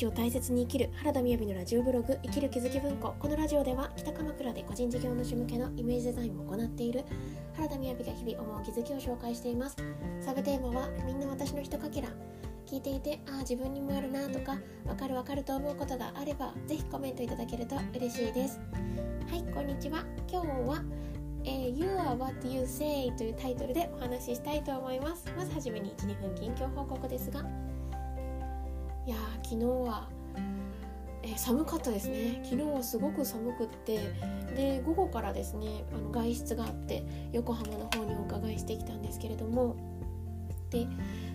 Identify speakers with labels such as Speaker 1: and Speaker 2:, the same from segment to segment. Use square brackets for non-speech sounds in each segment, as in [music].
Speaker 1: 日を大切に生きる原田みやびのラジオブログ生きる気づき文庫。このラジオでは北鎌倉で個人事業主向けのイメージデザインを行っている原田みやびが日々思う気づきを紹介しています。サブテーマはみんな私のひとかけら。聞いていてああ自分にもあるなとかわかるわかると思うことがあればぜひコメントいただけると嬉しいです。はいこんにちは。今日はえー、You are what you say というタイトルでお話ししたいと思います。まずはじめに1、2分近況報告ですがいや昨日は、えー、寒かったですね。昨日はすごく寒くってで午後からですねあの外出があって横浜の方にお伺いしてきたんですけれどもで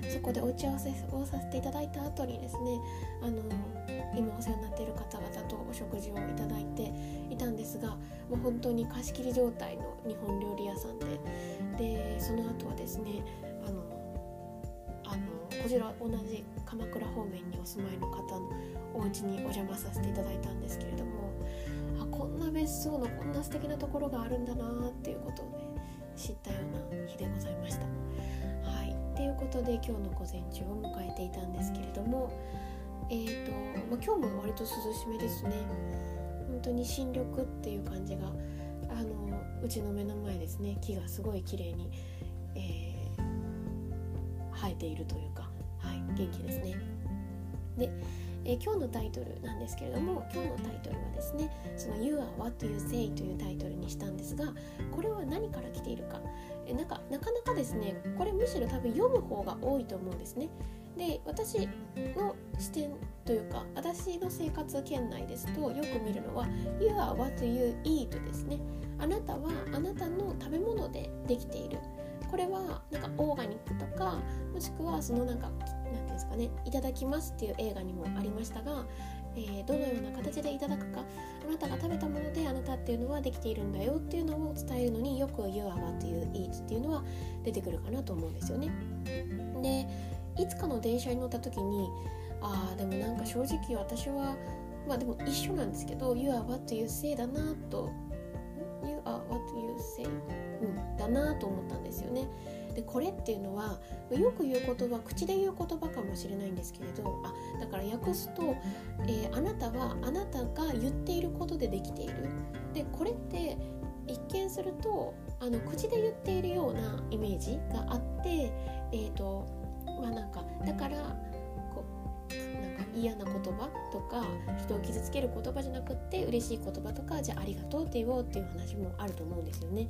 Speaker 1: そこでお打ち合わせをさせていただいた後にですねあの今お世話になっている方々とお食事をいただいていたんですがもう本当に貸し切り状態の日本料理屋さんででその後はですねこちら同じ鎌倉方面にお住まいの方のお家にお邪魔させていただいたんですけれどもあこんな別荘のこんな素敵なところがあるんだなっていうことをね知ったような日でございました。はい。ということで今日の午前中を迎えていたんですけれどもえーとまあ、今日も割と涼しめですね。本当に新緑っていう感じがあのうちの目の前ですね。木がすごい綺麗に、えー、生えているというか、元気ですね。で、えー、今日のタイトルなんですけれども今日のタイトルはですねその「You are what you say」というタイトルにしたんですがこれは何から来ているか。えなんかなかなかですねこれむしろ多分読む方が多いと思うんですね。で私の視点というか私の生活圏内ですとよく見るのは「You are what you eat」ですね。あなたはあなたの食べ物でできている。これはなんかオーガニックとかもしくはそのなんかかね「いただきます」っていう映画にもありましたが、えー、どのような形でいただくかあなたが食べたものであなたっていうのはできているんだよっていうのを伝えるのによく「You are what you eat」っていうのは出てくるかなと思うんですよね。でいつかの電車に乗った時にああでもなんか正直私はまあでも一緒なんですけど「You are what you say」だなと「You are what you say」うんだなと思ったんですよね。でこれっていうのはよく言う言葉口で言う言葉かもしれないんですけれどあだから訳すと、えー、あなたはあなたが言っていることでできているでこれって一見するとあの口で言っているようなイメージがあって、えーとまあなんかだからこうなんか嫌な言葉とか人を傷つける言葉じゃなくって嬉しい言葉とかじゃあありがとうって言おうっていう話もあると思うんですよね。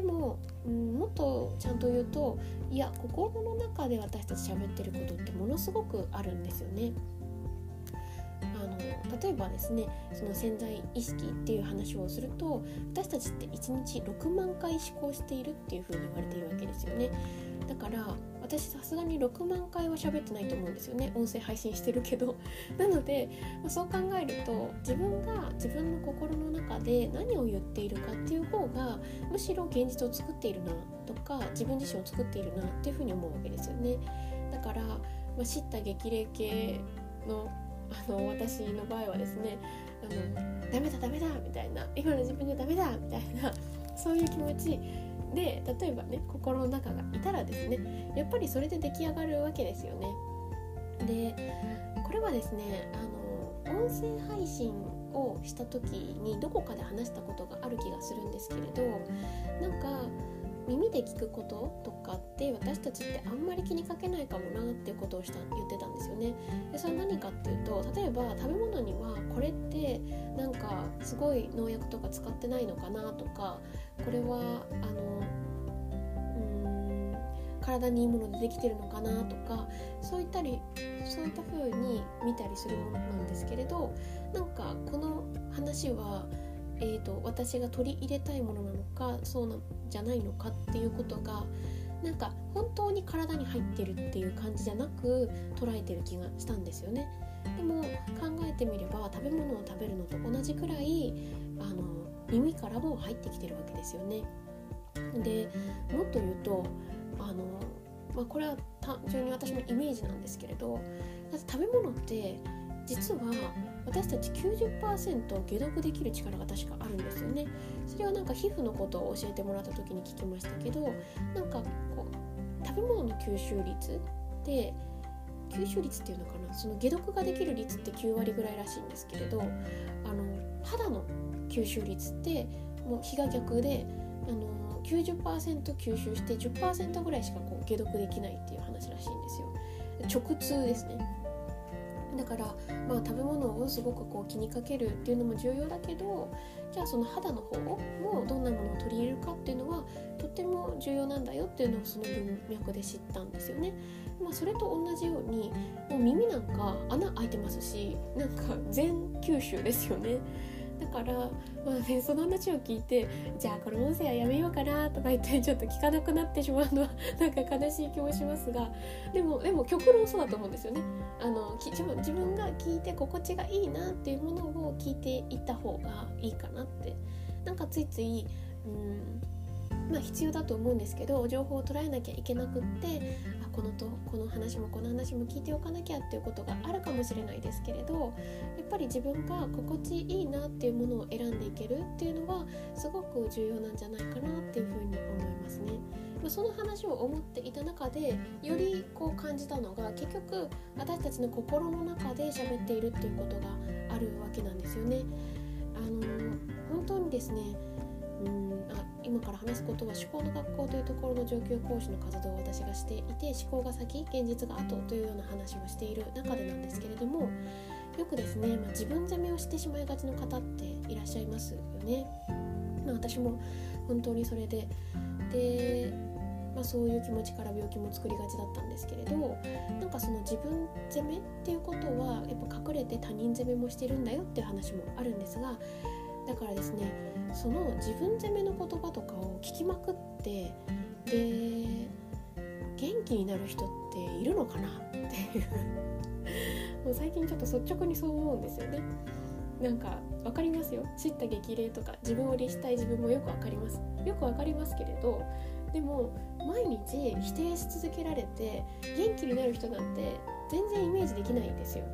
Speaker 1: でも、うん、もっとちゃんと言うといや心の中で私たち喋ってることってものすごくあるんですよね。あの例えばですねその潜在意識っていう話をすると私たちって1日6万回思考しているっていうふうに言われているわけですよねだから私さすがに6万回は喋ってないと思うんですよね。音声配信してるけど。[laughs] なので、まあ、そう考えると自分が自分の心の中で何を言っているかっていう方がむしろ現実を作っているなとか自分自身を作っているなっていうふうに思うわけですよね。だから、まあ、知った激励系のあの私の場合はですねあのダメだダメだみたいな今の自分じゃダメだみたいなそういう気持ちで例えばね心の中がいたらですねやっぱりそれで出来上がるわけですよね。でこれはですねあの音声配信をした時にどこかで話したことがある気がするんですけれどなんか耳で聞くこととかって私たちってあんまり気にかけないかもなっていうことをした言ってたんですよね。でそれは何かっていうと例えば食べ物にはこれってなんかすごい農薬とか使ってないのかなとかこれはあのうん体にいいものでできてるのかなとかそういったりそういった風に見たりするものなんですけれどなんかこの話はえーと、私が取り入れたいものなのかそうなじゃないのかっていうことがなんか本当に体に入ってるっていう感じじゃなく捉えてる気がしたんですよね。でも考えてみれば食べ物を食べるのと同じくらいあの耳からも入ってきてるわけですよね。でもっと言うとあの、まあ、これは単純に私のイメージなんですけれどだって食べ物って実は私たち90%解毒できる力が確かあるんですよね。それはなんか皮膚のことを教えてもらった時に聞きましたけどなんかこう食べ物の吸収率って吸収率っていうのかな？その解毒ができる率って9割ぐらいらしいんですけれどあの肌の吸収率ってもう日が逆であの90%吸収して10%ぐらいしかこう解毒できないっていう話らしいんですよ。直通ですね。だから、まあ、食べ物をすごくこう気にかけるっていうのも重要だけどじゃあその肌の方もどんなものを取り入れるかっていうのはとっても重要なんだよっていうのをその文脈で知ったんですよね。まあ、それと同じようにもう耳なんか穴開いてますしなんか全九州ですよね。だから、まあね、その話を聞いてじゃあこの音声はやめようかなとか言ってちょっと聞かなくなってしまうのは [laughs] なんか悲しい気もしますがでもでも極論そうだと思うんですよね。あの自分自分が聞いて心地がいいなっていうものを聞いていった方がいいかなって。なんかついついうんまあ、必要だと思うんですけど情報を捉えなきゃいけなくってこのとこの話もこの話も聞いておかなきゃっていうことがあるかもしれないですけれどやっぱり自分が心地いいなっていうものを選んでいけるっていうのはすごく重要なんじゃないかなっていうふうに思いますね。まその話を思っていた中でよりこう感じたのが結局私たちの心の中で喋っているっていうことがあるわけなんですよね。あの本当にですねうんあ今から話すことは思考の学校というところの上級講師の活動を私がしていて思考が先現実が後というような話をしている中でなんですけれどもよくですね、まあ、自分責めをしてしまいがちの方っていらっしゃいますよね。まあ、私も本当にそれでで、まあ、そういう気持ちから病気も作りがちだったんですけれどなんかその自分責めっていうことはやっぱ隠れて他人責めもしてるんだよっていう話もあるんですがだからですねその自分責めの言葉とかを聞きまくってで元気になる人っているのかなっていう。[laughs] もう最近ちょっと率直にそう思うんですよね。なんか分かりますよ。叱咤激励とか自分を律したい自分もよく分かります。よく分かりますけれどでも毎日否定し続けられて元気になる人なんて全然イメージできないんですよ。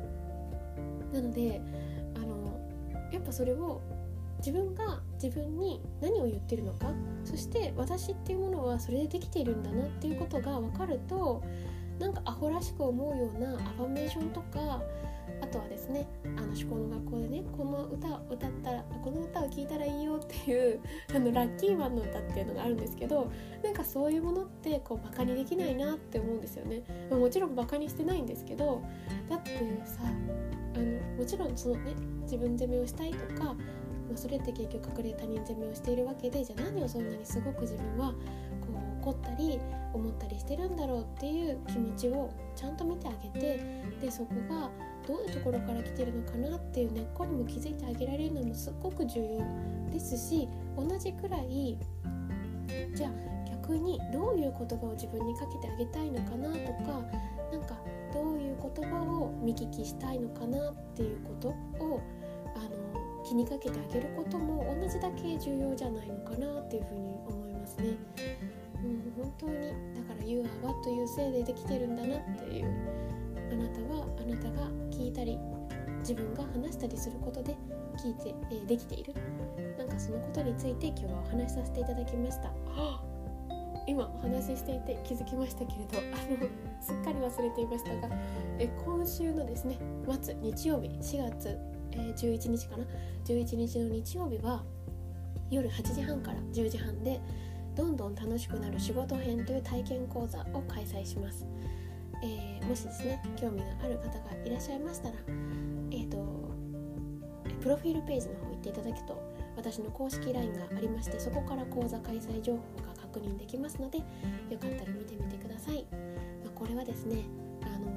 Speaker 1: なのであのやっぱそれを自分が自分に何を言ってるのかそして私っていうものはそれでできているんだなっていうことが分かるとなんかアホらしく思うようなアファメーションとかあとはですねあの思考の学校でねこの歌を歌ったらこの歌を聴いたらいいよっていう [laughs] あのラッキーマンの歌っていうのがあるんですけどなんかそういうものってこうバカにできないなって思うんですよね、もちろんバカにしてないんですけどだってさあのもちろんそのね自分責めをしたいとかまあ、それって結局隠れ他人責めをしているわけでじゃあ何をそんなにすごく自分はこう怒ったり思ったりしてるんだろうっていう気持ちをちゃんと見てあげてでそこがどういうところから来てるのかなっていう根っこにも気づいてあげられるのもすっごく重要。ですし同じくらいじゃあ逆にどういう言葉を自分にかけてあげたいのかなとかなんか言葉を見聞きしたいのかなっていうことをあの気にかけてあげることも同じだけ重要じゃないのかなっていうふうに思いますね。うん、本当にだから You are what というせいでできてるんだなっていうあなたはあなたが聞いたり自分が話したりすることで聞いて、えー、できているなんかそのことについて今日はお話しさせていただきました。今お話ししていて気づきましたけれどあのすっかり忘れていましたがえ今週のですね末日曜日4月えー、11日かな？11日の日曜日は夜8時半から10時半でどんどん楽しくなる仕事編という体験講座を開催します、えー、もしですね興味がある方がいらっしゃいましたらえっ、ー、とプロフィールページの方行っていただくと私の公式 LINE がありましてそこから講座開催情報が確認できますのでよかったら見てみてください、まあ、これはですねあの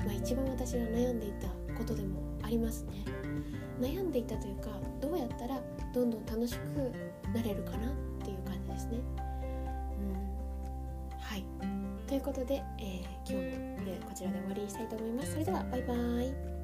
Speaker 1: ー、まあ、一番私が悩んでいたことでもありますね。悩んでいたというかどうやったらどんどん楽しくなれるかなっていう感じですね。うん。はい。ということで、えー、今日も、こちらで終わりにしたいと思います。それではバイバーイ。